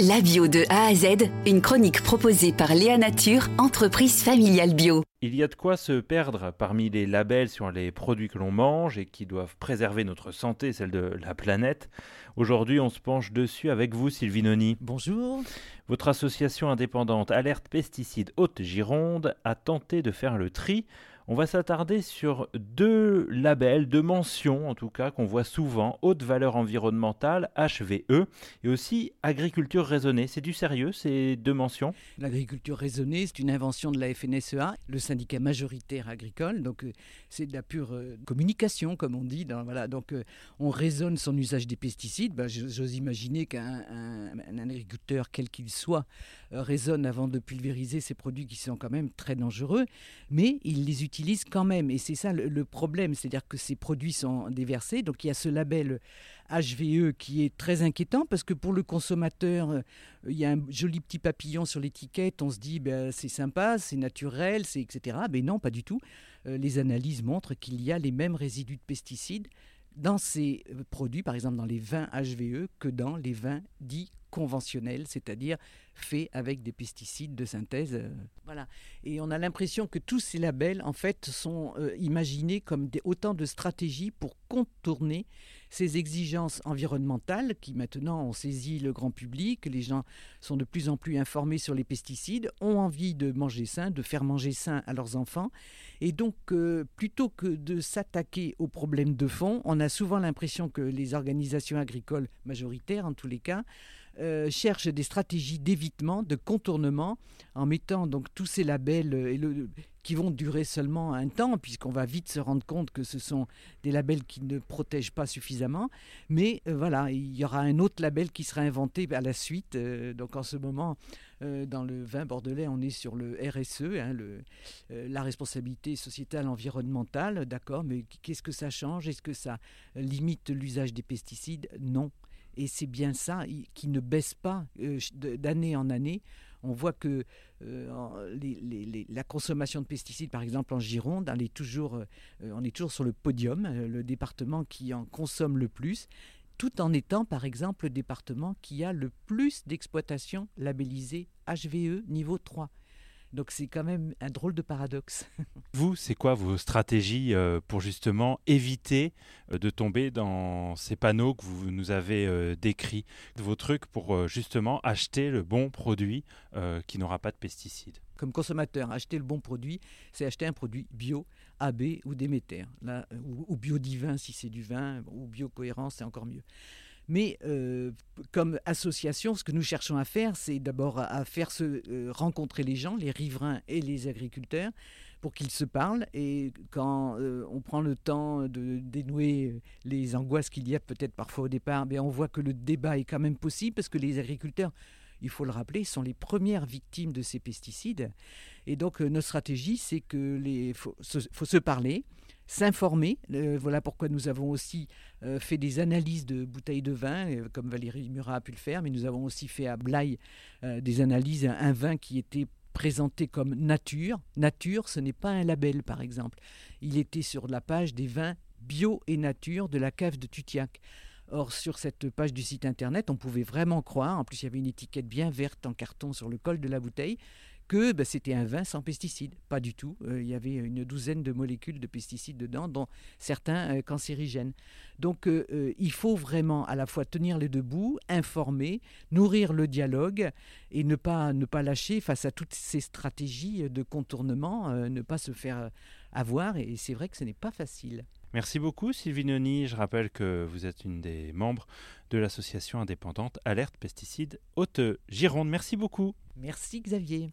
La bio de A à Z, une chronique proposée par Léa Nature, entreprise familiale bio. Il y a de quoi se perdre parmi les labels sur les produits que l'on mange et qui doivent préserver notre santé, celle de la planète. Aujourd'hui, on se penche dessus avec vous, Sylvie Noni. Bonjour. Votre association indépendante Alerte Pesticides Haute-Gironde a tenté de faire le tri on va s'attarder sur deux labels, deux mentions en tout cas qu'on voit souvent, haute valeur environnementale, HVE, et aussi agriculture raisonnée. C'est du sérieux ces deux mentions? L'agriculture raisonnée, c'est une invention de la FNSEA, le syndicat majoritaire agricole, donc euh, c'est de la pure euh, communication comme on dit. voilà, donc euh, on raisonne son usage des pesticides. Ben, j'ose imaginer qu'un agriculteur, quel qu'il soit, raisonne avant de pulvériser ces produits qui sont quand même très dangereux, mais il les utilise utilisent quand même. Et c'est ça le, problème, c'est-à-dire que ces produits sont déversés. Donc il y a ce label HVE qui est très inquiétant parce que pour le consommateur, euh, il y a un joli petit papillon sur l'étiquette. On se dit ben, c'est sympa, c'est naturel, c'est etc. Mais non, pas du tout. Euh, les analyses montrent qu'il y a les mêmes résidus de pesticides dans ces euh, produits, par exemple dans les vins HVE, que dans les vins dits conventionnels, c'est-à-dire faits avec des pesticides de synthèse. Euh, voilà. Et on a l'impression que tous ces labels, en fait, sont euh, imaginés comme des, autant de stratégies pour contourner ces exigences environnementales qui maintenant ont saisi le grand public. Les gens sont de plus en plus informés sur les pesticides, ont envie de manger sain, de faire manger sain à leurs enfants. Et donc, plutôt que de s'attaquer aux problèmes de fond, on a souvent l'impression que les organisations agricoles majoritaires, en tous les cas, euh, cherchent des stratégies d'évitement, de contournement, en mettant donc tous ces labels euh, qui vont durer seulement un temps, puisqu'on va vite se rendre compte que ce sont des labels qui ne protègent pas suffisamment. Mais euh, voilà, il y aura un autre label qui sera inventé à la suite. donc en ce moment, dans le vin bordelais, on est sur le RSE, hein, la responsabilité sociétale environnementale, d'accord, mais qu'est-ce que ça change? Est-ce que ça limite l'usage des pesticides? Non. Et c'est bien ça qui ne baisse pas euh, d'année en année. On voit que euh, la consommation de pesticides, par exemple en Gironde, est toujours, euh, on est toujours sur le podium, le département qui en consomme le plus, tout en étant, par exemple, le département qui a le plus d'exploitation labellisée HVE niveau 3. Donc c'est quand même un drôle de paradoxe. Vous, c'est quoi vos stratégies euh, pour justement éviter euh, de tomber dans ces panneaux que vous nous avez euh, décrits Vos trucs pour justement acheter le bon produit qui n'aura pas de pesticides? Comme consommateur, acheter le bon produit, c'est acheter un produit bio, AB ou Déméter, là, ou, ou bio divin si c'est du vin, ou bio cohérent, c'est encore mieux. Mais euh, comme association, ce que nous cherchons à faire, c'est d'abord à, faire se euh, rencontrer les gens, les riverains et les agriculteurs, pour qu'ils se parlent. Et quand euh, on prend le temps de dénouer les angoisses qu'il y a peut-être parfois au départ, bien on voit que le débat est quand même possible parce que les agriculteurs il faut le rappeler, sont les premières victimes de ces pesticides. Et donc, notre stratégie, c'est que les faut se parler, s'informer. Euh, voilà pourquoi nous avons aussi euh, fait des analyses de bouteilles de vin, euh, comme Valérie Murat a pu le faire, mais nous avons aussi fait à Blaye des analyses, un, vin qui était présenté comme nature. Nature, ce n'est pas un label, par exemple. Il était sur la page des vins bio et nature de la cave de Tutiac. Or, sur cette page du site internet, on pouvait vraiment croire, en plus il y avait une étiquette bien verte en carton sur le col de la bouteille, que bah, c'était un vin sans pesticides. Pas du tout. Euh, il y avait une douzaine de molécules de pesticides dedans, dont certains euh, cancérigènes. Donc euh, il faut vraiment à la fois tenir les deux bouts, informer, nourrir le dialogue et ne pas, ne pas lâcher face à toutes ces stratégies de contournement, ne pas se faire avoir. Et c'est vrai que ce n'est pas facile. Merci beaucoup Sylvie Noni. Je rappelle que vous êtes une des membres de l'association indépendante Alerte Pesticides Haute-Gironde. Merci beaucoup. Merci Xavier.